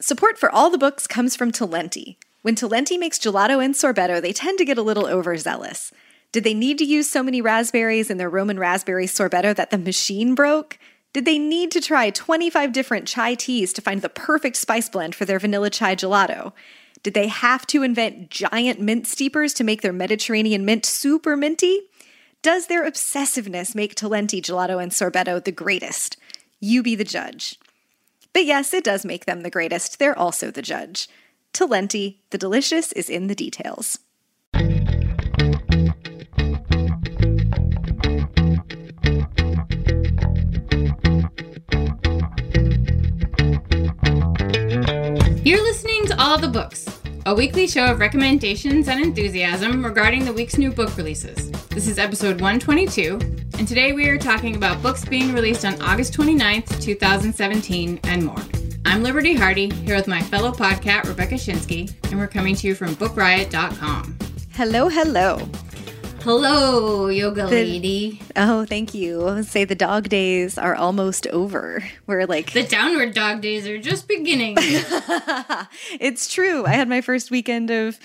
Support for all the books comes from Talenti. When Talenti makes gelato and sorbetto, they tend to get a little overzealous. Did they need to use so many raspberries in their Roman raspberry sorbetto that the machine broke? Did they need to try 25 different chai teas to find the perfect spice blend for their vanilla chai gelato? Did they have to invent giant mint steepers to make their Mediterranean mint super minty? Does their obsessiveness make Talenti gelato and sorbetto the greatest? You be the judge. But yes, it does make them the greatest. They're also the judge. Talenti, the delicious is in the details. You're listening to All the Books, a weekly show of recommendations and enthusiasm regarding the week's new book releases. This is episode 122, and today we are talking about books being released on August 29th, 2017, and more. I'm Liberty Hardy, here with my fellow podcat, Rebecca Schinsky, and we're coming to you from BookRiot.com. Hello, hello. Hello, yoga The- lady. Oh, thank you. Say the dog days are almost over. We're like, The downward dog days are just beginning. it's true. I had my first weekend of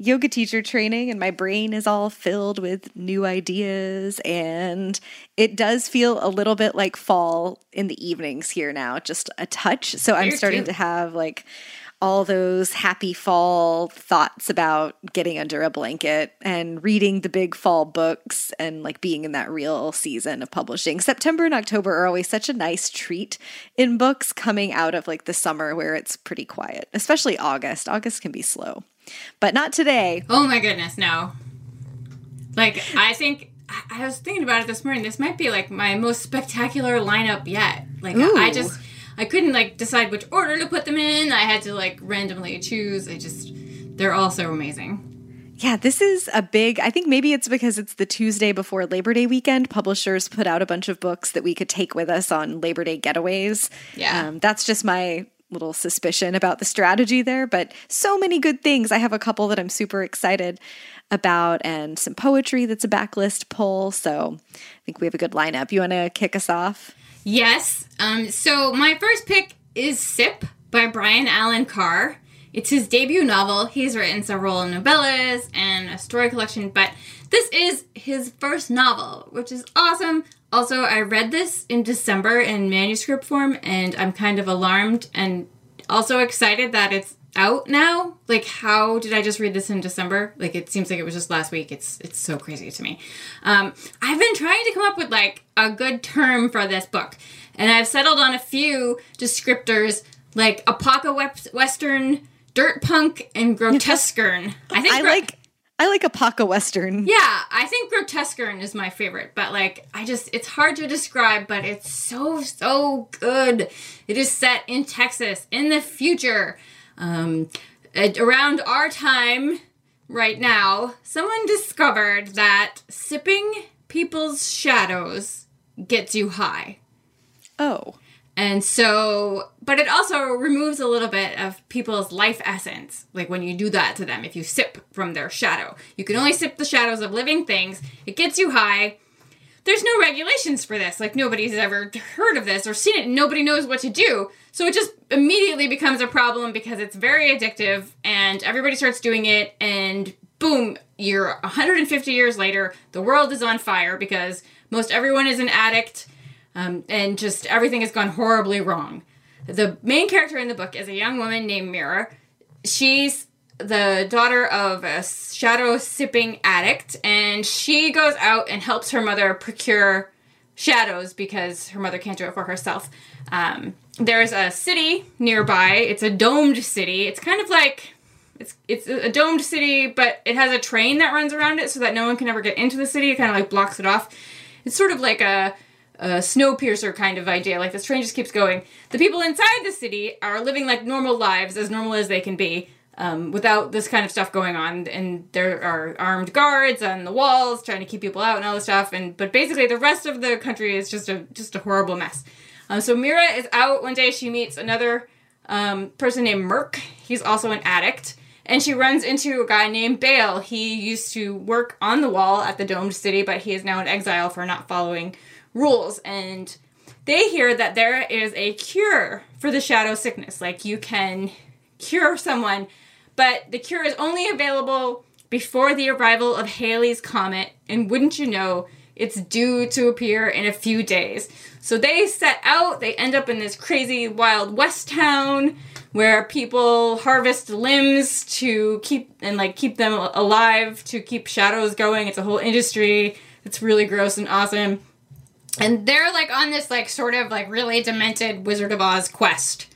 yoga teacher training, and my brain is all filled with new ideas. And it does feel a little bit like fall in the evenings here now, just a touch. So I'm starting too. to have like all those happy fall thoughts about getting under a blanket and reading the big fall books and like being in that real season of publishing. September and October are always such a nice treat in books coming out of like the summer where it's pretty quiet, especially August. August can be slow, but not today. Oh my goodness, no. Like, I think, I- was thinking about it this morning. This might be like my most spectacular lineup yet. Like, I I just, I couldn't like decide which order to put them in. I had to like randomly choose. I just, they're all so amazing. Yeah, this is a big. I think maybe it's because it's the Tuesday before Labor Day weekend. Publishers put out a bunch of books that we could take with us on Labor Day getaways. Yeah. Um, that's just my little suspicion about the strategy there. But so many good things. I have a couple that I'm super excited about, and some poetry that's a backlist pull. So I think we have a good lineup. You want to kick us off? Yes. Um, so my first pick is Sip by Brian Allen Carr. It's his debut novel. He's written several novellas and a story collection, but this is his first novel, which is awesome. Also, I read this in December in manuscript form, and I'm kind of alarmed and also excited that it's out now. Like, how did I just read this in December? Like, it seems like it was just last week. It's it's so crazy to me. Um, I've been trying to come up with like a good term for this book, and I've settled on a few descriptors like apoca wep- western, dirt punk, and grotesquern. I think I gro- like. I like a Paca Western. yeah, I think grotesquern is my favorite, but like I just it's hard to describe, but it's so so good. It is set in Texas in the future. Um around our time right now, someone discovered that sipping people's shadows gets you high. Oh. And so, but it also removes a little bit of people's life essence. Like when you do that to them, if you sip from their shadow, you can only sip the shadows of living things. It gets you high. There's no regulations for this. Like nobody's ever heard of this or seen it. Nobody knows what to do. So it just immediately becomes a problem because it's very addictive and everybody starts doing it. And boom, you're 150 years later, the world is on fire because most everyone is an addict um, and just everything has gone horribly wrong. The main character in the book is a young woman named Mira. She's the daughter of a shadow sipping addict, and she goes out and helps her mother procure shadows because her mother can't do it for herself. Um, there's a city nearby. It's a domed city. It's kind of like it's it's a domed city, but it has a train that runs around it so that no one can ever get into the city. It kind of like blocks it off. It's sort of like a a Snowpiercer kind of idea. Like this train just keeps going. The people inside the city are living like normal lives, as normal as they can be, um, without this kind of stuff going on. And there are armed guards on the walls trying to keep people out and all this stuff. And but basically, the rest of the country is just a just a horrible mess. Um, so Mira is out one day. She meets another um, person named Merc. He's also an addict. And she runs into a guy named Bale. He used to work on the wall at the domed city, but he is now in exile for not following rules. And they hear that there is a cure for the shadow sickness. Like you can cure someone, but the cure is only available before the arrival of Halley's Comet. And wouldn't you know, it's due to appear in a few days. So they set out, they end up in this crazy Wild West town where people harvest limbs to keep and like keep them alive to keep shadows going. It's a whole industry. It's really gross and awesome. And they're like on this like sort of like really demented Wizard of Oz quest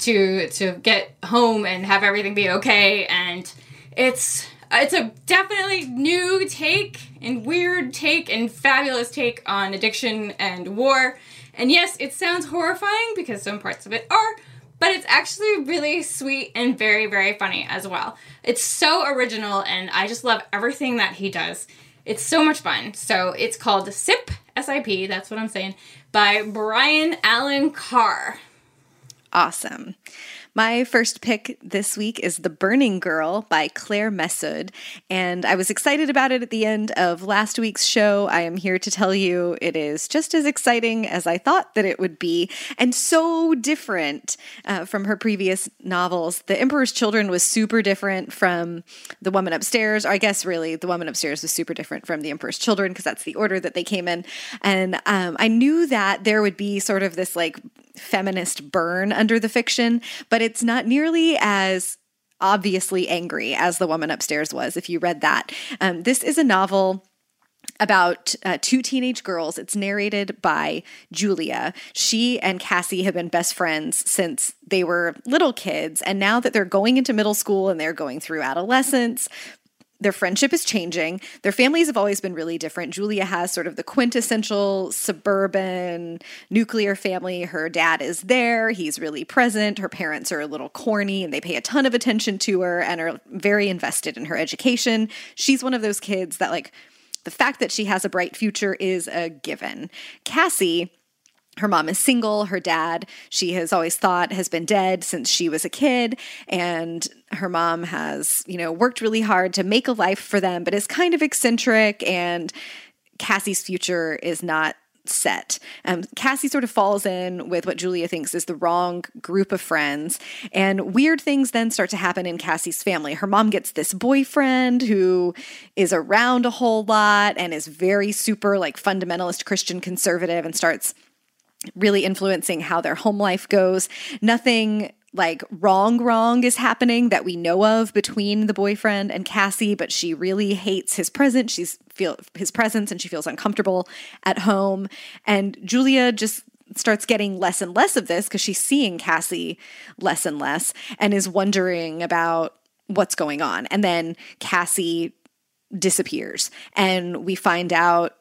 to to get home and have everything be okay and it's it's a definitely new take and weird take and fabulous take on addiction and war. And yes, it sounds horrifying because some parts of it are, but it's actually really sweet and very, very funny as well. It's so original, and I just love everything that he does. It's so much fun. So it's called SIP, S I P, that's what I'm saying, by Brian Allen Carr. Awesome. My first pick this week is The Burning Girl by Claire Messud, and I was excited about it at the end of last week's show. I am here to tell you it is just as exciting as I thought that it would be, and so different uh, from her previous novels. The Emperor's Children was super different from The Woman Upstairs, or I guess really The Woman Upstairs was super different from The Emperor's Children because that's the order that they came in. And um, I knew that there would be sort of this like feminist burn under the fiction, but it's not nearly as obviously angry as The Woman Upstairs was, if you read that. Um, this is a novel about uh, two teenage girls. It's narrated by Julia. She and Cassie have been best friends since they were little kids. And now that they're going into middle school and they're going through adolescence, their friendship is changing. Their families have always been really different. Julia has sort of the quintessential suburban nuclear family. Her dad is there, he's really present. Her parents are a little corny and they pay a ton of attention to her and are very invested in her education. She's one of those kids that, like, the fact that she has a bright future is a given. Cassie her mom is single. Her dad, she has always thought, has been dead since she was a kid. And her mom has, you know, worked really hard to make a life for them, but is kind of eccentric. And Cassie's future is not set. Um, Cassie sort of falls in with what Julia thinks is the wrong group of friends, and weird things then start to happen in Cassie's family. Her mom gets this boyfriend who is around a whole lot and is very super like fundamentalist Christian conservative and starts really influencing how their home life goes. Nothing like wrong wrong is happening that we know of between the boyfriend and Cassie, but she really hates his presence. She's feel his presence and she feels uncomfortable at home. And Julia just starts getting less and less of this because she's seeing Cassie less and less and is wondering about what's going on. And then Cassie disappears and we find out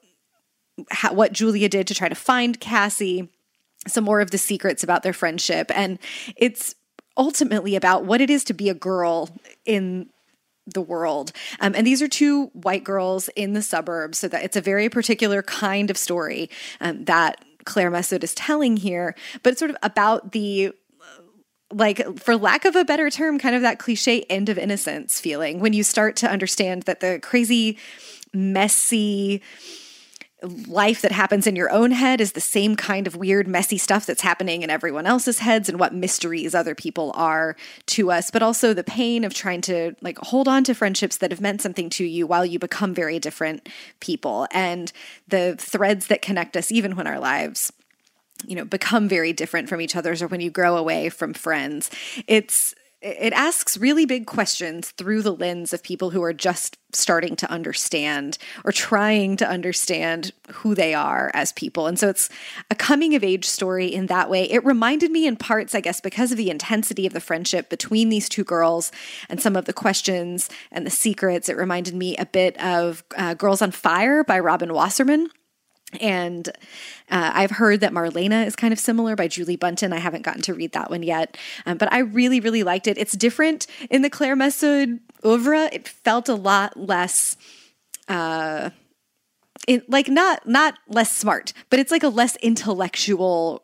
how, what Julia did to try to find Cassie, some more of the secrets about their friendship. And it's ultimately about what it is to be a girl in the world. Um, and these are two white girls in the suburbs, so that it's a very particular kind of story um, that Claire Messud is telling here, but it's sort of about the like for lack of a better term kind of that cliche end of innocence feeling when you start to understand that the crazy messy life that happens in your own head is the same kind of weird, messy stuff that's happening in everyone else's heads and what mysteries other people are to us, but also the pain of trying to like hold on to friendships that have meant something to you while you become very different people. And the threads that connect us even when our lives you know become very different from each other's or when you grow away from friends. It's it asks really big questions through the lens of people who are just starting to understand or trying to understand who they are as people. And so it's a coming of age story in that way. It reminded me in parts, I guess, because of the intensity of the friendship between these two girls and some of the questions and the secrets. It reminded me a bit of uh, Girls on Fire by Robin Wasserman And uh, I've heard that Marlena is kind of similar by Julie Buntin. I haven't gotten to read that one yet, um, but I really, really liked it. It's different in the Claire Messud oeuvre. It felt a lot less. Uh, it, like not not less smart, but it's like a less intellectual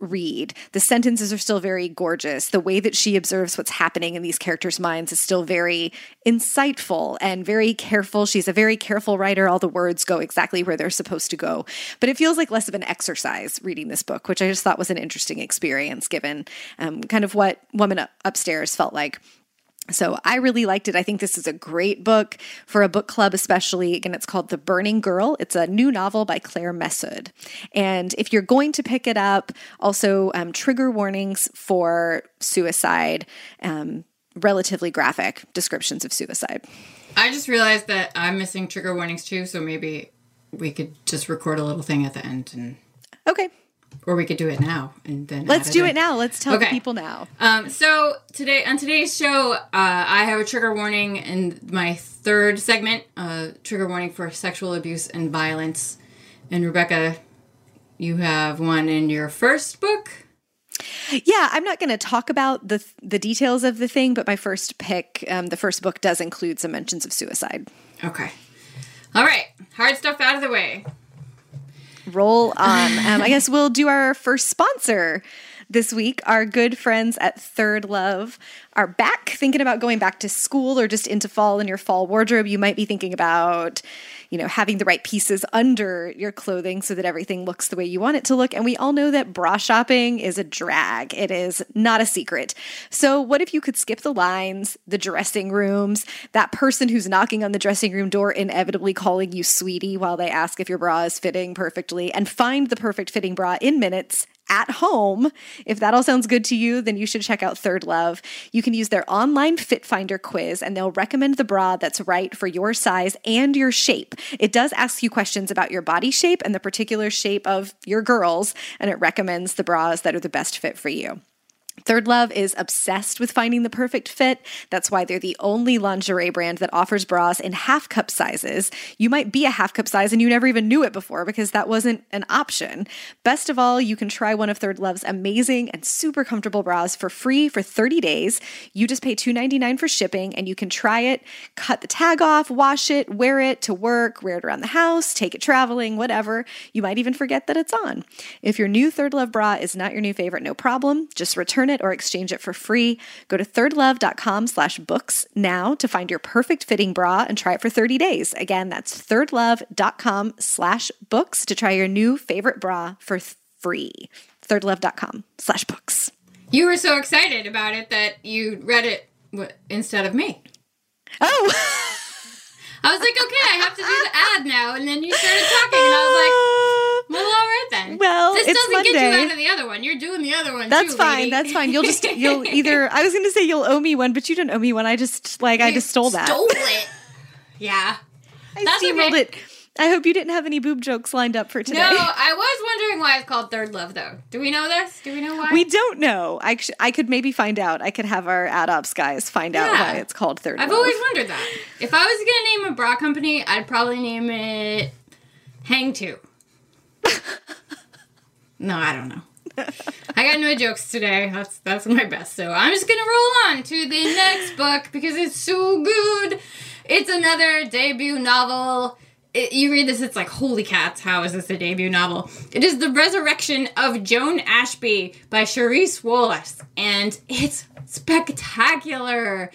read. The sentences are still very gorgeous. The way that she observes what's happening in these characters' minds is still very insightful and very careful. She's a very careful writer. All the words go exactly where they're supposed to go. But it feels like less of an exercise reading this book, which I just thought was an interesting experience given um, kind of what Woman Upstairs felt like. So I really liked it. I think this is a great book for a book club, especially. Again, it's called The Burning Girl. It's a new novel by Claire Messud. And if you're going to pick it up, also um, trigger warnings for suicide, um, relatively graphic descriptions of suicide. I just realized that I'm missing trigger warnings too, so maybe we could just record a little thing at the end and. Okay. Or we could do it now and then. Let's do in. it now. Let's tell Okay. the people now. Um, so today on today's show, uh, I have a trigger warning in my third segment. Uh, trigger warning for sexual abuse and violence. And Rebecca, you have one in your first book. Yeah, I'm not going to talk about the the details of the thing, but my first pick, um, the first book, does include some mentions of suicide. Okay. All right. Hard stuff out of the way. Roll on. Um, I guess we'll do our first sponsor this week. Our good friends at Third Love are back, thinking about going back to school or just into fall in your fall wardrobe. You might be thinking about, you know, having the right pieces under your clothing so that everything looks the way you want it to look. And we all know that bra shopping is a drag. It is not a secret. So, what if you could skip the lines, the dressing rooms, that person who's knocking on the dressing room door, inevitably calling you sweetie while they ask if your bra is fitting perfectly, and find the perfect fitting bra in minutes at home. If that all sounds good to you, then you should check out Third Love. You can use their online fit finder quiz and they'll recommend the bra that's right for your size and your shape. It does ask you questions about your body shape and the particular shape of your girls, and it recommends the bras that are the best fit for you. Third Love is obsessed with finding the perfect fit. That's why they're the only lingerie brand that offers bras in half cup sizes. You might be a half cup size and you never even knew it before because that wasn't an option. Best of all, you can try one of Third Love's amazing and super comfortable bras for free for 30 days. You just pay $2.99 for shipping and you can try it, cut the tag off, wash it, wear it to work, wear it around the house, take it traveling, whatever. You might even forget that it's on. If your new Third Love bra is not your new favorite, no problem. Just return it or exchange it for free. Go to thirdlove.com slash books now to find your perfect fitting bra and try it for 30 days. Again, that's thirdlove.com slash books to try your new favorite bra for free. Thirdlove.com slash books. You were so excited about it that you read it w- instead of me. Oh, I was like, okay, I have to do the ad now. And then you started talking, and I was like, well, all right then. Well, this doesn't get you out of the other one. You're doing the other one. that's too, fine. lady. That's fine. You'll just, you'll either, I was going to say you'll owe me one, but you didn't owe me one. I just, like, I just stole that. Stole it. Yeah. I That's steamrolled okay. it. I hope you didn't have any boob jokes lined up for today. No, I was wondering why it's called Third Love, though. Do we know this? Do we know why? We don't know. I, sh- I could maybe find out. I could have our ad ops guys find out why it's called Third I've Love. always wondered that. If I was gonna name a bra company, I'd probably name it Hang Two. no, I don't know. I got no jokes today. That's that's my best. So I'm just gonna roll on to the next book because it's so good. It's another debut novel. It, you read this, it's like, holy cats, how is this a debut novel? It is The Resurrection of Joan Ashby by Cherise Wolas, and it's spectacular.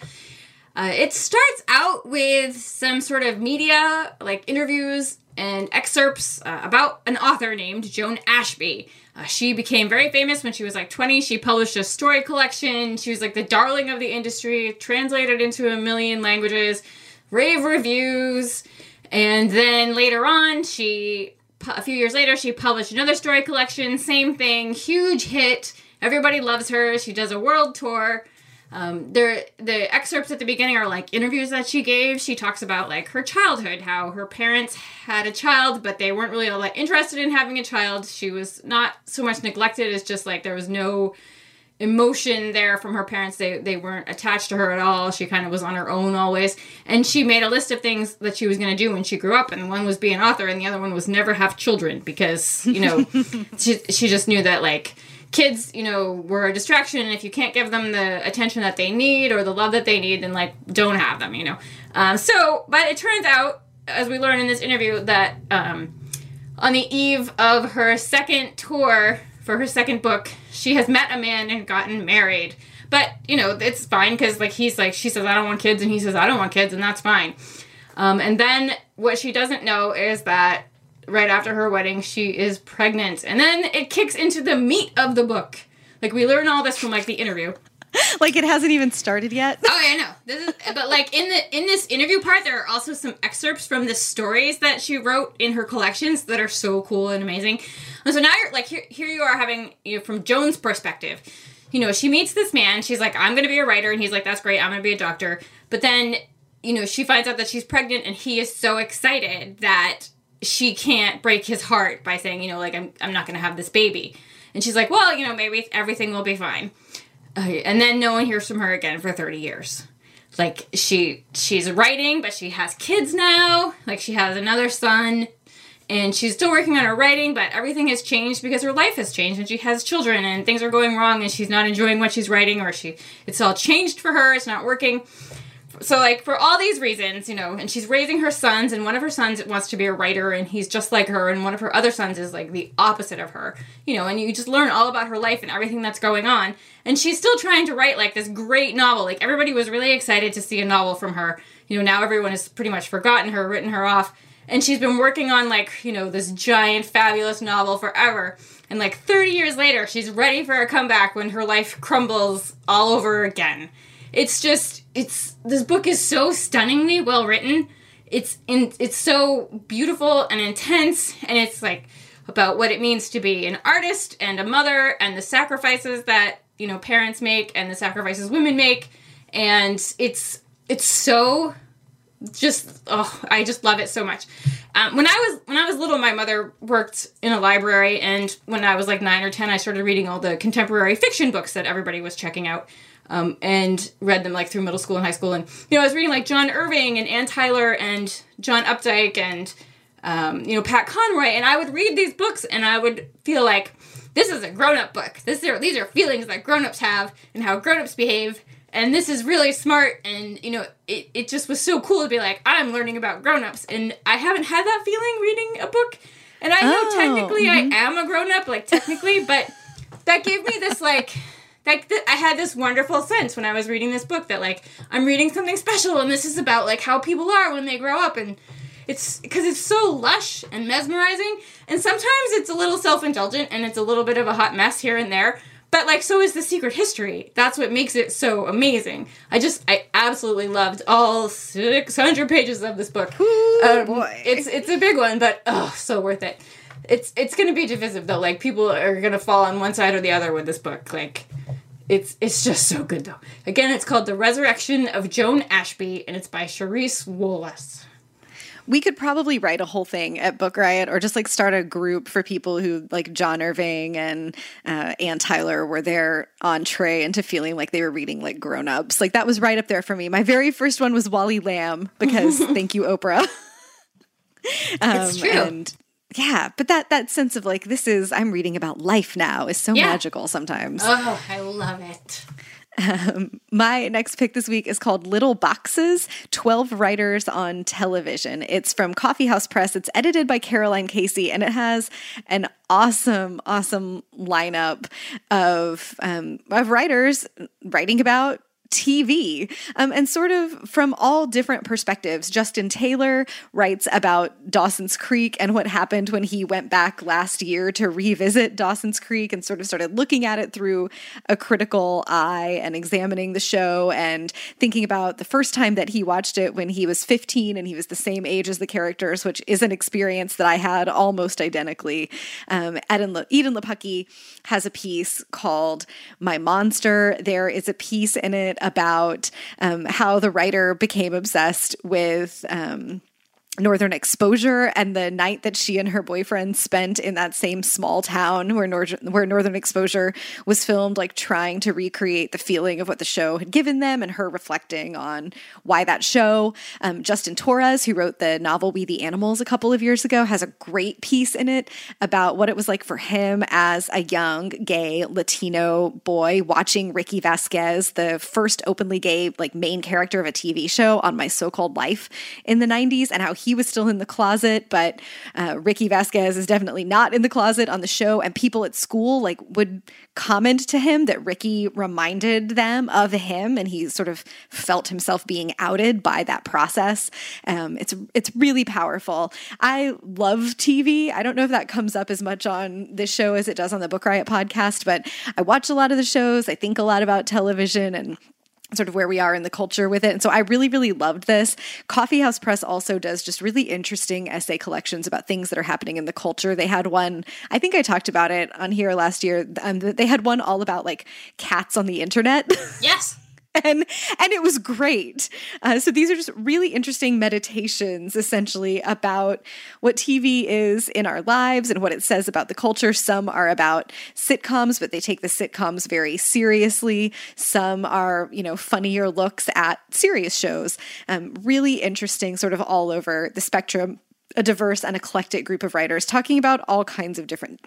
Uh, it starts out with some sort of media, like interviews and excerpts uh, about an author named Joan Ashby. Uh, she became very famous when she was like 20. She published a story collection. She was like the darling of the industry, translated into a million languages, rave reviews. And then later on, she, a few years later, she published another story collection. Same thing, huge hit. Everybody loves her. She does a world tour. Um, there, the excerpts at the beginning are like interviews that she gave. She talks about like her childhood, how her parents had a child, but they weren't really all that interested in having a child. She was not so much neglected as just like there was no emotion there from her parents. They they weren't attached to her at all. She kind of was on her own always. And she made a list of things that she was going to do when she grew up. And one was be an author, and the other one was never have children because you know she she just knew that like kids you know were a distraction and if you can't give them the attention that they need or the love that they need then like don't have them you know um, so but it turns out as we learn in this interview that um, on the eve of her second tour for her second book, she has met a man and gotten married. But, you know, it's fine because, like, he's like, she says, I don't want kids, and he says, I don't want kids, and that's fine. Um, and then what she doesn't know is that right after her wedding, she is pregnant. And then it kicks into the meat of the book. Like, we learn all this from, like, the interview. like it hasn't even started yet. Oh yeah, no. This is but like in the in this interview part there are also some excerpts from the stories that she wrote in her collections that are so cool and amazing. And so now you're like here here you are having you know from Joan's perspective. You know, she meets this man, she's like I'm going to be a writer and he's like that's great, I'm going to be a doctor. But then, you know, she finds out that she's pregnant and he is so excited that she can't break his heart by saying, you know, like I'm I'm not going to have this baby. And she's like, "Well, you know, maybe everything will be fine." And then no one hears from her again for 30 years. Like she she's writing, but she has kids now. Like she has another son and she's still working on her writing, but everything has changed because her life has changed and she has children and things are going wrong and she's not enjoying what she's writing or she it's all changed for her, it's not working so like for all these reasons you know and she's raising her sons and one of her sons wants to be a writer and he's just like her and one of her other sons is like the opposite of her. You know and you just learn all about her life and everything that's going on. And she's still trying to write like this great novel. Like everybody was really excited to see a novel from her. You know now everyone has pretty much forgotten her written her off. And she's been working on like you know this giant fabulous novel forever. And like 30 years later she's ready for a comeback when her life crumbles all over again. It's just it's this book is so stunningly well written. It's in it's so beautiful and intense and it's like about what it means to be an artist and a mother and the sacrifices that, you know, parents make and the sacrifices women make. And it's it's so just oh i just love it so much. Um, when i was when i was little my mother worked in a library and when i was like nine or ten i started reading all the contemporary fiction books that everybody was checking out um, and read them like through middle school and high school. And you know, I was reading like John Irving and Anne Tyler and John Updike and um, you know Pat Conroy, and I would read these books and I would feel like this is a grown-up book. This are these are feelings that grown-ups have and how grown-ups behave. And this is really smart, and you know, it, it just was so cool to be like, I'm learning about grown-ups, and I haven't had that feeling reading a book. And I know oh, technically mm-hmm. I am a grown-up, like technically, but that gave me this like like th- I had this wonderful sense when I was reading this book that like I'm reading something special and this is about like how people are when they grow up and it's because it's so lush and mesmerizing and sometimes it's a little self-indulgent and it's a little bit of a hot mess here and there but like so is the secret history. That's what makes it so amazing. I just i absolutely loved all 600 pages of this book. Ooh, um, boy. it's it's a big one but oh so worth it. It's it's gonna be divisive though. Like people are gonna fall on one side or the other with this book like it's it's just so good though. Again, it's called The Resurrection of Joan Ashby, and it's by Cherise Wolas. We could probably write a whole thing at Book Riot, or just like start a group for people who like John Irving and uh, Anne Tyler were their entree into feeling like they were reading like grown ups. Like that was right up there for me. My very first one was Wally Lamb because thank you, Oprah. um, it's true. And yeah, but that that sense of like this is I'm reading about life now is so yeah. magical sometimes. Oh, I love it. Um, my next pick this week is called Little Boxes 12 Writers on Television. It's from Coffee House Press. It's edited by Caroline Casey and it has an awesome, awesome lineup of, um, of writers writing about TV um, and sort of from all different perspectives. Justin Taylor writes about Dawson's Creek and what happened when he went back last year to revisit Dawson's Creek and sort of started looking at it through a critical eye and examining the show and thinking about the first time that he watched it when he was 15 and he was the same age as the characters, which is an experience that I had almost identically. Um, Edan, Le- Edan Lepucki has a piece called My Monster. There is a piece in it about um, how the writer became obsessed with. Um, Northern Exposure and the night that she and her boyfriend spent in that same small town where Nor- where Northern Exposure was filmed, like trying to recreate the feeling of what the show had given them, and her reflecting on why that show. Um, Justin Torres, who wrote the novel We the Animals a couple of years ago, has a great piece in it about what it was like for him as a young gay Latino boy watching Ricky Vasquez, the first openly gay like main character of a TV show on My So-Called Life in the 90s, and how he was still in the closet, but uh, Ricky Vasquez is definitely not in the closet on the show. And people at school like would comment to him that Ricky reminded them of him, and he sort of felt himself being outed by that process. Um, it's it's really powerful. I love TV. I don't know if that comes up as much on this show as it does on the Book Riot podcast, but I watch a lot of the shows. I think a lot about television and sort of where we are in the culture with it. And so I really, really loved this. Coffee House Press also does just really interesting essay collections about things that are happening in the culture. They had one, I think I talked about it on here last year. Um, they had one all about like cats on the internet. Yes. and and it was great. Uh, so these are just really interesting meditations, essentially about what TV is in our lives and what it says about the culture. Some are about sitcoms, but they take the sitcoms very seriously. Some are you know funnier looks at serious shows. Um, really interesting, sort of all over the spectrum. A diverse and eclectic group of writers talking about all kinds of different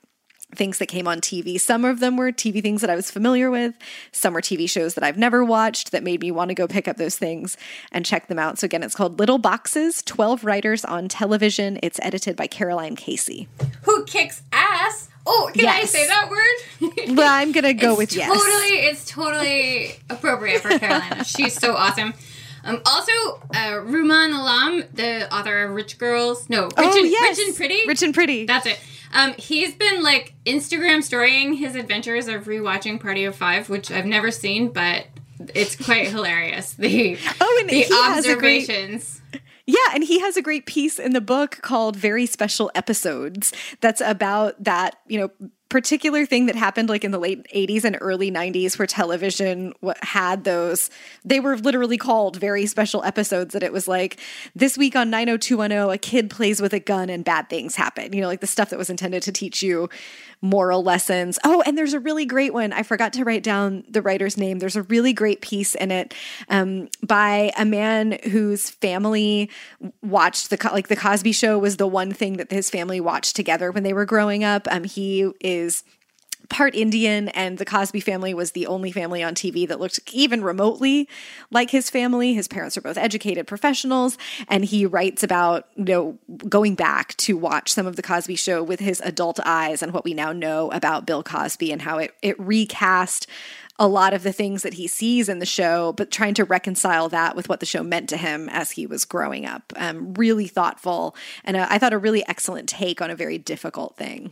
things that came on TV. Some of them were TV things that I was familiar with. Some were TV shows that I've never watched that made me want to go pick up those things and check them out. So again, it's called Little Boxes 12 Writers on Television. It's edited by Caroline Casey. Who kicks ass? Oh, can I say that word? Well, I'm going to go with yes. totally, It's totally appropriate for Carolina. She's so awesome. Um, also, uh, Rumaan Alam, the author of Rich Girls, no, Rich, oh, and, yes. Rich and Pretty. Rich and Pretty. That's it. Um, he's been like Instagram storying his adventures of rewatching Party of Five, which I've never seen, but it's quite hilarious. The Oh, and the he has a great- Yeah, and he has a great piece in the book called Very Special Episodes that's about that, you know, particular thing that happened like in the late 80s and early 90s where television had those they were literally called very special episodes that it was like this week on 90210 a kid plays with a gun and bad things happen. You know like the stuff that was intended to teach you moral lessons. Oh and there's a really great one. I forgot to write down the writer's name. There's a really great piece in it um, by a man whose family watched the like the cosby show was the one thing that his family watched together when they were growing up. Um, he is part Indian, and the Cosby family was the only family on TV that looked even remotely like his family. His parents are both educated professionals, and he writes about you know going back to watch some of the Cosby Show with his adult eyes and what we now know about Bill Cosby and how it it recast a lot of the things that he sees in the show, but trying to reconcile that with what the show meant to him as he was growing up. Um, really thoughtful, and uh, I thought a really excellent take on a very difficult thing.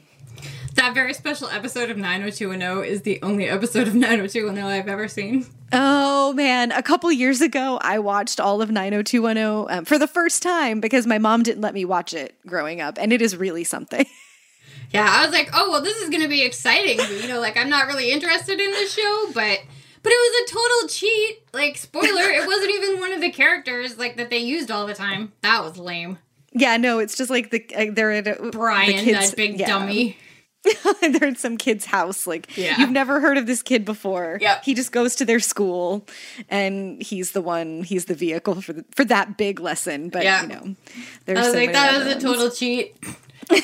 That very special episode of 90210 is the only episode of 90210 I've ever seen. Oh man, a couple years ago, I watched all of 90210 um, for the first time because my mom didn't let me watch it growing up, and it is really something. Yeah, I was like, oh well, this is gonna be exciting. But, you know, like I'm not really interested in the show, but but it was a total cheat. Like spoiler, it wasn't even one of the characters like that they used all the time. That was lame. yeah, no, it's just like the uh, they're at a, Brian, the kids- that big yeah. dummy. they're at some kid's house. Like Yeah. you've never heard of this kid before. Yep. he just goes to their school, and he's the one. He's the vehicle for the, for that big lesson. But Yeah. you know, there's I was so like, that was a total cheat.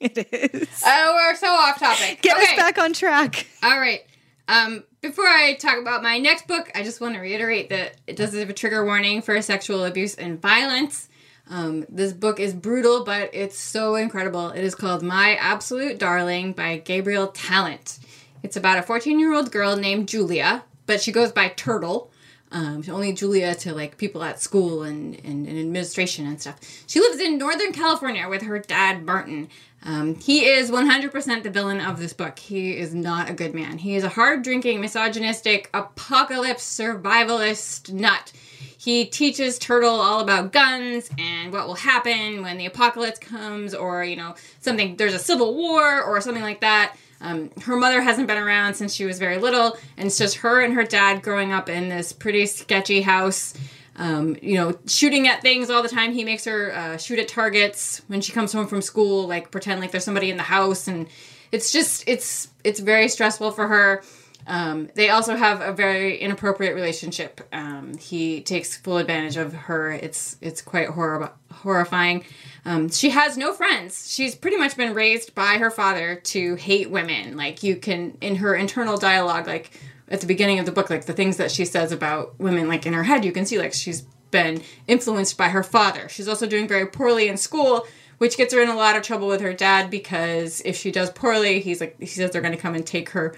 It is. Oh, we're so off topic. Get us back on track. All right. Um, before I talk about my next book, I just want to reiterate that it does have a trigger warning for sexual abuse and violence. Um, this book is brutal, but it's so incredible. It is called My Absolute Darling by Gabriel Tallent. It's about a 14 year old girl named Julia, but she goes by Turtle. Um, only Julia to like people at school and, and, and administration and stuff. She lives in Northern California with her dad, Martin. Um, he is 100% the villain of this book. He is not a good man. He is a hard drinking, misogynistic, apocalypse survivalist nut. He teaches Turtle all about guns and what will happen when the apocalypse comes, or, you know, something, there's a civil war or something like that. Um, her mother hasn't been around since she was very little, and it's just her and her dad growing up in this pretty sketchy house. um, you know, shooting at things all the time. He makes her uh, shoot at targets when she comes home from school, like pretend like there's somebody in the house, and it's just it's it's very stressful for her. Um, they also have a very inappropriate relationship. Um, he takes full advantage of her. It's it's quite horror- horrifying. Um, she has no friends. She's pretty much been raised by her father to hate women. Like you can in her internal dialogue, like at the beginning of the book, like the things that she says about women, like in her head, you can see like she's been influenced by her father. She's also doing very poorly in school, which gets her in a lot of trouble with her dad because if she does poorly, he's like he says they're going to come and take her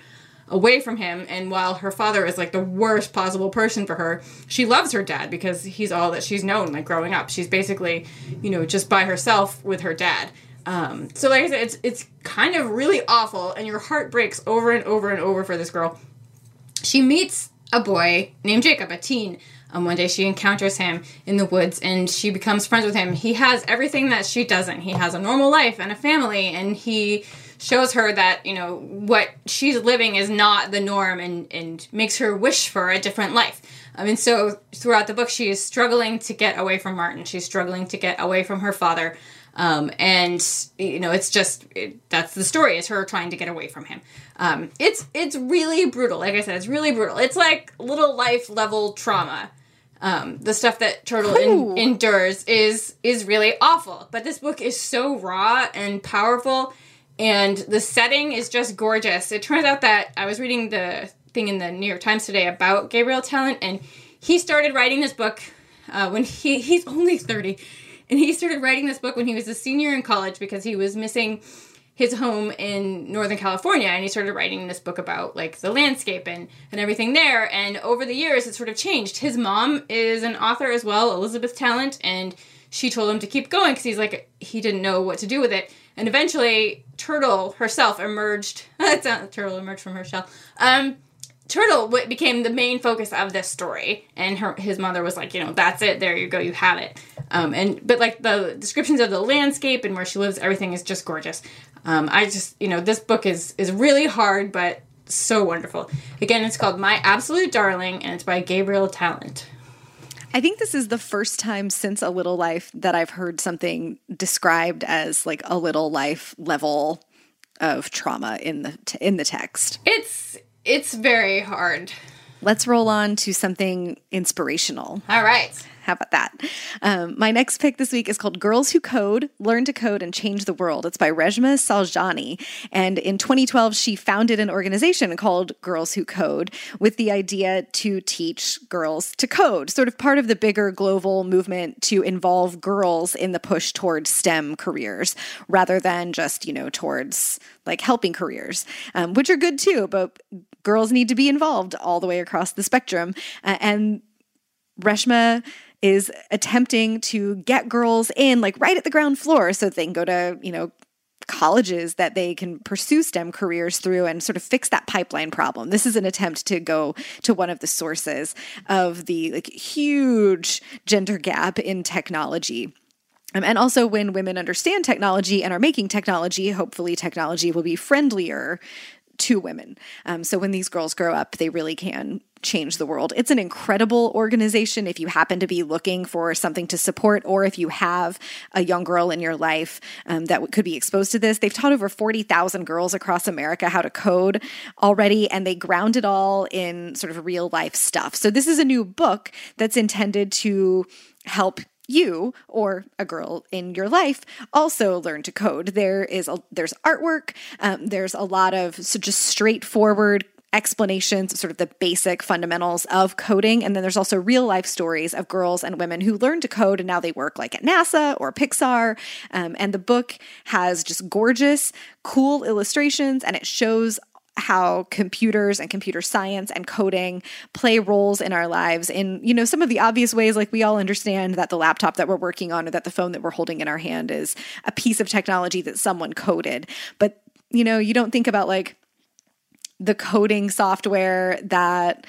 away from him and while her father is like the worst possible person for her she loves her dad because he's all that she's known like growing up she's basically you know just by herself with her dad um, so like i said it's it's kind of really awful and your heart breaks over and over and over for this girl she meets a boy named Jacob, a teen. Um, one day she encounters him in the woods and she becomes friends with him. He has everything that she doesn't. He has a normal life and a family, and he shows her that you know what she's living is not the norm, and and makes her wish for a different life. I mean, so throughout the book, she is struggling to get away from Martin. She's struggling to get away from her father. Um, and you know, it's just it, that's the story is her trying to get away from him. Um, it's it's really brutal. Like I said, it's really brutal. It's like little life level trauma. Um, the stuff that Turtle in, endures is is really awful. But this book is so raw and powerful, and the setting is just gorgeous. It turns out that I was reading the thing in the New York Times today about Gabriel Tallent, and he started writing this book uh, when he he's only thirty, and he started writing this book when he was a senior in college because he was missing his home in Northern California and he started writing this book about like the landscape and, and everything there. And over the years, it sort of changed. His mom is an author as well, Elizabeth Tallent, and she told him to keep going because he's like, he didn't know what to do with it. And eventually, Turtle herself emerged. That's not Turtle emerged from her shell. Um, Turtle became the main focus of this story, and her his mother was like, you know, that's it. There you go. You have it. Um, and but like the descriptions of the landscape and where she lives, everything is just gorgeous. Um, I just you know this book is is really hard, but so wonderful. Again, it's called My Absolute Darling, and it's by Gabriel Tallent. I think this is the first time since A Little Life that I've heard something described as like a little life level of trauma in the t- in the text. It's it's very hard. Let's roll on to something inspirational. All right. How about that? Um, my next pick this week is called Girls Who Code Learn to Code and Change the World. It's by Reshma Saujani. And in 2012, she founded an organization called Girls Who Code with the idea to teach girls to code, sort of part of the bigger global movement to involve girls in the push towards STEM careers rather than just, you know, towards like helping careers, um, which are good too, but girls need to be involved all the way across the spectrum. Uh, and Reshma is attempting to get girls in like right at the ground floor so they can go to, you know, colleges that they can pursue STEM careers through and sort of fix that pipeline problem. This is an attempt to go to one of the sources of the like huge gender gap in technology. Um, and also, when women understand technology and are making technology, hopefully, technology will be friendlier to women. Um, so when these girls grow up, they really can change the world. It's an incredible organization if you happen to be looking for something to support or if you have a young girl in your life um, that could be exposed to this. They've taught over 40,000 girls across America how to code already, and they ground it all in sort of real life stuff. So this is a new book that's intended to help you or a girl in your life also learn to code. There is a, there's artwork. Um, there's a lot of so just straightforward explanations, sort of the basic fundamentals of coding. And then there's also real life stories of girls and women who learned to code and now they work like at NASA or Pixar. Um, and the book has just gorgeous, cool illustrations and it shows how computers and computer science and coding play roles in our lives in you know some of the obvious ways. Like we all understand that the laptop that we're working on or that the phone that we're holding in our hand is a piece of technology that someone coded. But you know you don't think about like the coding software that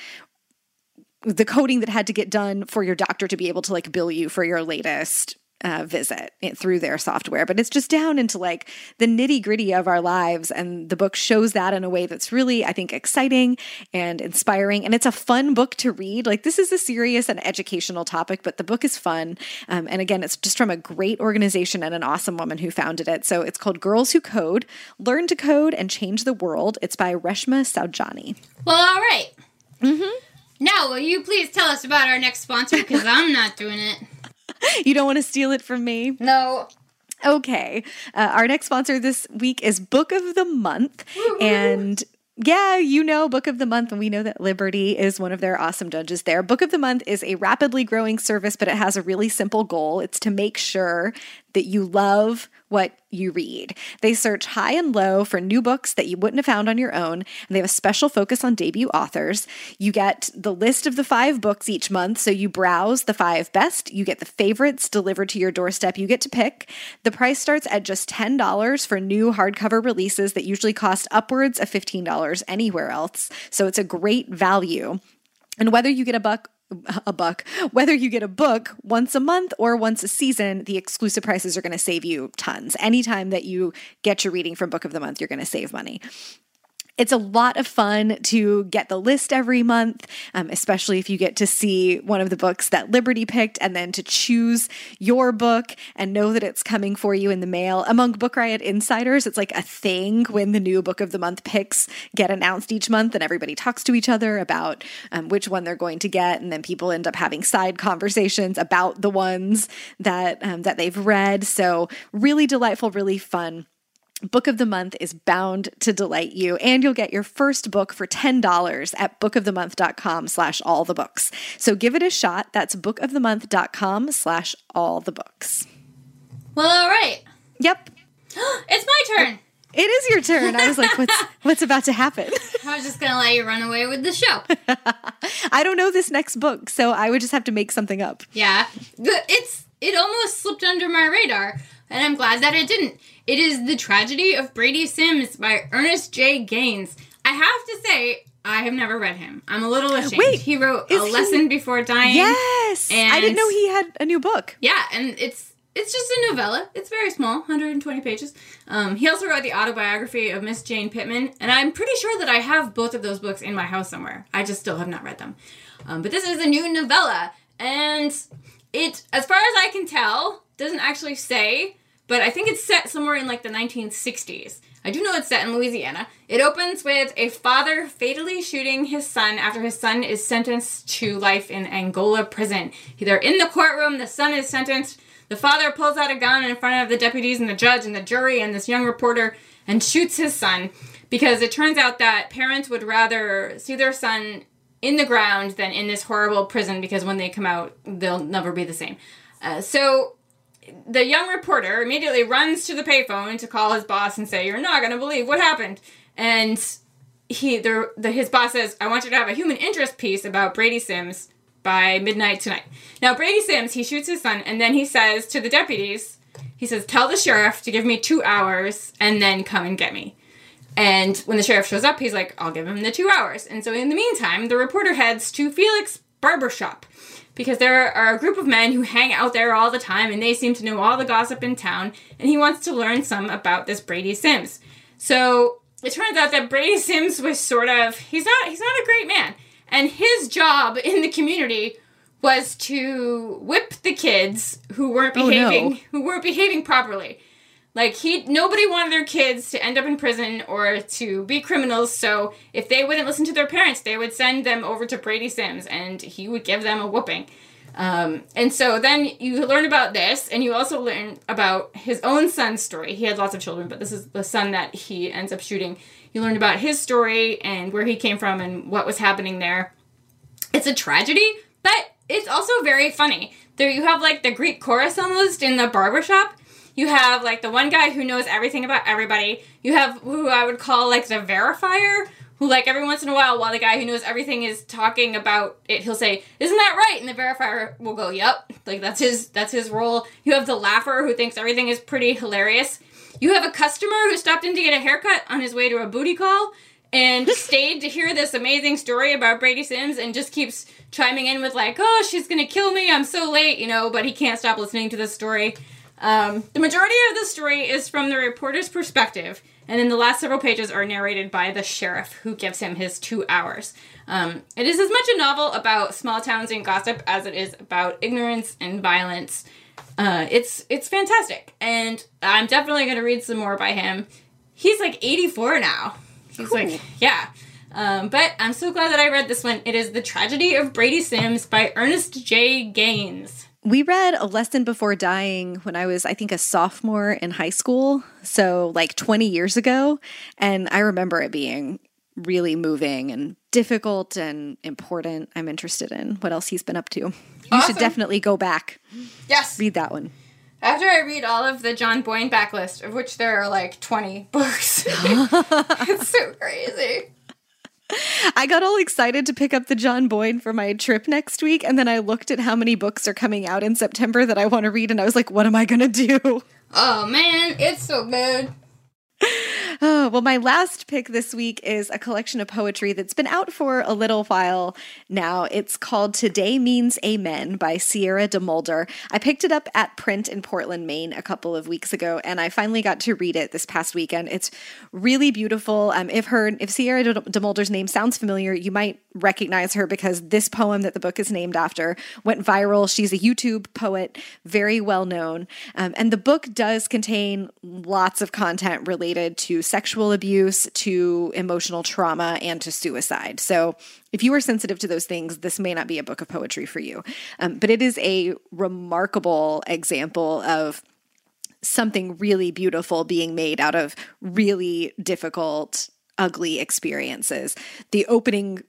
the coding that had to get done for your doctor to be able to like bill you for your latest uh, visit it through their software, but it's just down into like the nitty gritty of our lives. And the book shows that in a way that's really, I think, exciting and inspiring. And it's a fun book to read. Like, this is a serious and educational topic, but the book is fun. Um, and again, it's just from a great organization and an awesome woman who founded it. So it's called Girls Who Code Learn to Code and Change the World. It's by Reshma Saujani. Well, all right. Mm-hmm. Now, will you please tell us about our next sponsor? Because I'm not doing it. You don't want to steal it from me? No. Okay. Uh, our next sponsor this week is Book of the Month. And yeah, you know Book of the Month, and we know that Liberty is one of their awesome judges there. Book of the Month is a rapidly growing service, but it has a really simple goal. It's to make sure that you love what you read. They search high and low for new books that you wouldn't have found on your own, and they have a special focus on debut authors. You get the list of the five books each month, so you browse the five best. You get the favorites delivered to your doorstep. You get to pick. The price starts at just $10 for new hardcover releases that usually cost upwards of $15 anywhere else. So it's a great value. And whether you get a buck a buck. Whether you get a book once a month or once a season, the exclusive prices are going to save you tons. Anytime that you get your reading from Book of the Month, you're going to save money. It's a lot of fun to get the list every month, um, especially if you get to see one of the books that Liberty picked and then to choose your book and know that it's coming for you in the mail. Among Book Riot insiders, it's like a thing when the new book of the month picks get announced each month and everybody talks to each other about um, which one they're going to get. And then people end up having side conversations about the ones that, um, that they've read. So, really delightful, really fun book of the month is bound to delight you and you'll get your first book for $10 at bookofthemonth.com slash all the books so give it a shot that's bookofthemonth.com slash all the books Well, all right. yep it's my turn. it is your turn i was like what's what's about to happen I was just going to let you run away with the show. i don't know this next book so i would just have to make something up Yeah. It's it almost slipped under my radar, and I'm glad that it didn't. It is The Tragedy of Brady Sims by Ernest J. Gaines. I have to say, I have never read him. I'm a little ashamed. Wait, he wrote A he- Lesson Before Dying. yes i didn't know he had a new book Yeah, and it's it's just a novella. It's very small, 120 pages. Um, he also wrote the autobiography of Miss Jane Pittman, and I'm pretty sure that I have both of those books in my house somewhere. I just still have not read them. Um, but this is a new novella, and it, as far as I can tell, doesn't actually say, but I think it's set somewhere in like the 1960s. I do know it's set in Louisiana. It opens with a father fatally shooting his son after his son is sentenced to life in Angola prison. They're in the courtroom, the son is sentenced. The father pulls out a gun in front of the deputies and the judge and the jury and this young reporter and shoots his son because it turns out that parents would rather see their son in the ground than in this horrible prison because when they come out, they'll never be the same. Uh, so the young reporter immediately runs to the payphone to call his boss and say, "You're not to believe what happened." And he, the, the his boss says, "I want you to have a human interest piece about Brady Sims by midnight tonight." Now Brady Sims, he shoots his son, and then he says to the deputies, he says, "Tell the sheriff to give me two hours and then come and get me." And when the sheriff shows up, he's like, I'll give him the two hours. And so in the meantime, the reporter heads to Felix Barbershop because there are a group of men who hang out there all the time and they seem to know all the gossip in town. And he wants to learn some about this Brady Sims. So it turns out that Brady Sims was sort of he's not he's not a great man. And his job in the community was to whip the kids who weren't Oh, no. behaving who weren't behaving properly. Like he nobody wanted their kids to end up in prison or to be criminals, so if they wouldn't listen to their parents, they would send them over to Brady Sims and he would give them a whooping. Um, and so then you learn about this, and you also learn about his own son's story. He had lots of children, but this is the son that he ends up shooting. You learn about his story and where he came from and what was happening there. It's a tragedy, but it's also very funny. There you have like the Greek chorus almost in the barbershop. You have like the one guy who knows everything about everybody. You have who I would call like the verifier, who like every once in a while, while the guy who knows everything is talking about it, he'll say, "Isn't that right?" And the verifier will go, "Yep." Like that's his that's his role. You have the laugher who thinks everything is pretty hilarious. You have a customer who stopped in to get a haircut on his way to a booty call, and stayed to hear this amazing story about Brady Sims and just keeps chiming in with like, "Oh, she's gonna kill me. I'm so late," you know. But he can't stop listening to this story. Um, the majority of the story is from the reporter's perspective, and then the last several pages are narrated by the sheriff, who gives him his two hours. Um, it is as much a novel about small towns and gossip as it is about ignorance and violence. Uh, it's it's fantastic, and I'm definitely going to read some more by him. He's like 84 now. He's cool. like, yeah. Um, but I'm so glad that I read this one. It is The Tragedy of Brady Sims by Ernest J. Gaines. We read A Lesson Before Dying when I was, I think, a sophomore in high school. So, like 20 years ago. And I remember it being really moving and difficult and important. I'm interested in what else he's been up to. You awesome. should definitely go back. Yes. Read that one. After I read all of the John Boyne backlist, of which there are like 20 books, it's so crazy. I got all excited to pick up the John Boyne for my trip next week, and then I looked at how many books are coming out in September that I want to read, and I was like, what am I going to do? Oh man, it's so good. Oh, well, my last pick this week is a collection of poetry that's been out for a little while now. It's called Today Means Amen by Sierra DeMulder. I picked it up at print in Portland, Maine a couple of weeks ago, and I finally got to read it this past weekend. It's really beautiful. Um, if her, if Sierra DeMulder's name sounds familiar, you might recognize her because this poem that the book is named after went viral. She's a YouTube poet, very well known. Um, and the book does contain lots of content related to sexual abuse, to emotional trauma, and to suicide. So if you are sensitive to those things, this may not be a book of poetry for you. Um, but it is a remarkable example of something really beautiful being made out of really difficult ugly experiences. The opening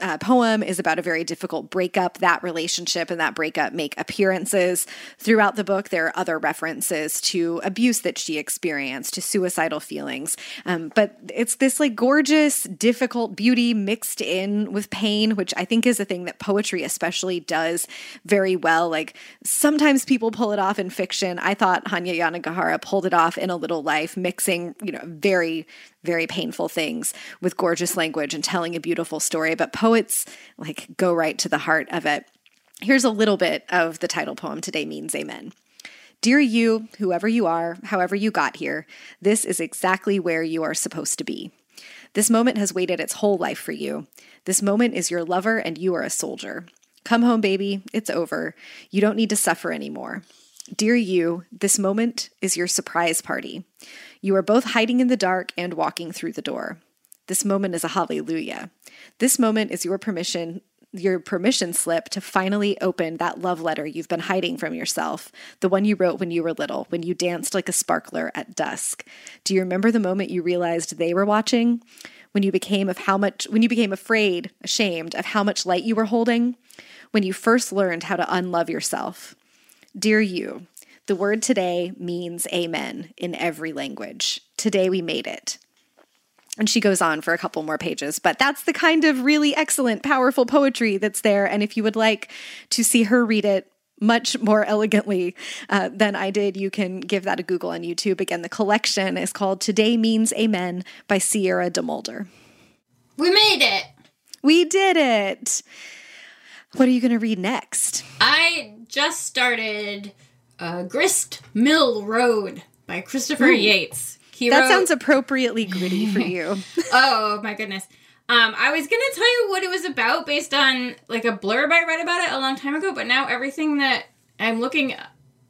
uh, poem is about a very difficult breakup. That relationship and that breakup make appearances throughout the book. There are other references to abuse that she experienced, to suicidal feelings. Um, but it's this like gorgeous, difficult beauty mixed in with pain, which I think is a thing that poetry especially does very well. Like sometimes people pull it off in fiction. I thought Hanya Yanagihara pulled it off in A Little Life, mixing, you know, very very painful things with gorgeous language and telling a beautiful story, but poets like go right to the heart of it. Here's a little bit of the title poem Today Means Amen. Dear you, whoever you are, however you got here, this is exactly where you are supposed to be. This moment has waited its whole life for you. This moment is your lover and you are a soldier. Come home, baby. It's over. You don't need to suffer anymore. Dear you, this moment is your surprise party. You are both hiding in the dark and walking through the door. This moment is a hallelujah. This moment is your permission your permission slip to finally open that love letter you've been hiding from yourself, the one you wrote when you were little, when you danced like a sparkler at dusk. Do you remember the moment you realized they were watching? When you became of how much when you became afraid, ashamed of how much light you were holding? When you first learned how to unlove yourself? Dear you, the word today means amen in every language. Today we made it. And she goes on for a couple more pages, but that's the kind of really excellent, powerful poetry that's there. And if you would like to see her read it much more elegantly uh, than I did, you can give that a Google on YouTube. Again, the collection is called Today Means Amen by Sierra DeMulder. We made it. We did it. What are you going to read next? I just started uh, Grist Mill Road by Christopher Ooh. Yates. He that wrote... sounds appropriately gritty for you. oh my goodness. Um, I was gonna tell you what it was about based on like a blurb I read about it a long time ago, but now everything that I'm looking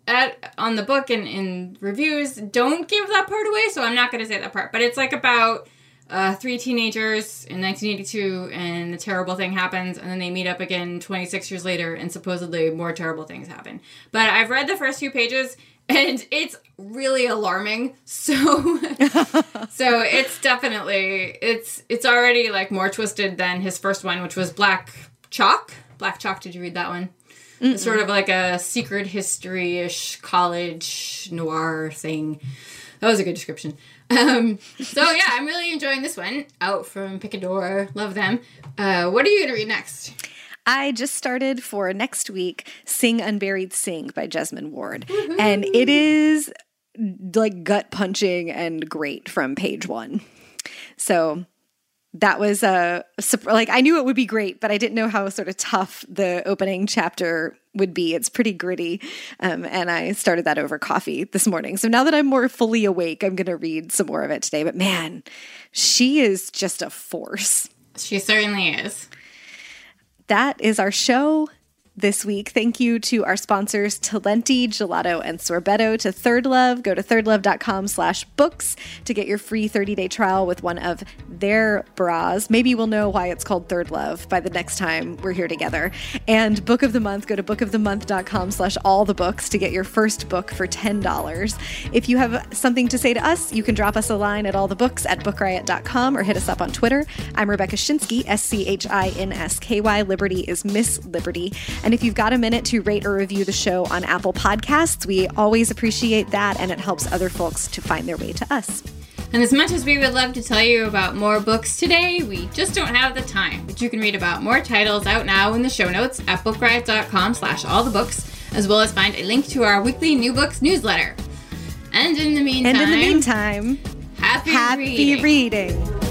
at on the book and in reviews don't give that part away, so I'm not gonna say that part. But it's like about uh, three teenagers in 1982, and the terrible thing happens, and then they meet up again 26 years later, and supposedly more terrible things happen. But I've read the first few pages, and it's really alarming. So, so it's definitely it's it's already like more twisted than his first one, which was Black Chalk. Black Chalk. Did you read that one? It's sort of like a secret history-ish college noir thing. That was a good description. Um, so yeah, I'm really enjoying this one. Out from Picador, love them. Uh, what are you gonna read next? I just started for next week Sing Unburied Sing by Jesmyn Ward. Woo-hoo. And it is like gut punching and great from page one. So that was a like I knew it would be great, but I didn't know how sort of tough the opening chapter would be. It's pretty gritty, um, and I started that over coffee this morning. So now that I'm more fully awake, I'm going to read some more of it today. But man, she is just a force. She certainly is. That is our show this week. Thank you to our sponsors, Talenti, Gelato, and Sorbetto, to Third Love. Go to thirdlove.com slash books to get your free 30-day trial with one of their bras. Maybe we'll know why it's called Third Love by the next time we're here together. And Book of the Month, go to bookofthemonth.com slash all the books to get your first book for $10. If you have something to say to us, you can drop us a line at allthebooks at bookriot.com or hit us up on Twitter. I'm Rebecca Schinsky, S-C-H-I-N-S-K-Y. Liberty is Miss Liberty. And if you've got a minute to rate or review the show on Apple Podcasts, we always appreciate that and it helps other folks to find their way to us. And as much as we would love to tell you about more books today, we just don't have the time. But you can read about more titles out now in the show notes at bookriot.com slash all the books, as well as find a link to our weekly new books newsletter. And in the meantime, and in the meantime, happy, happy reading. reading.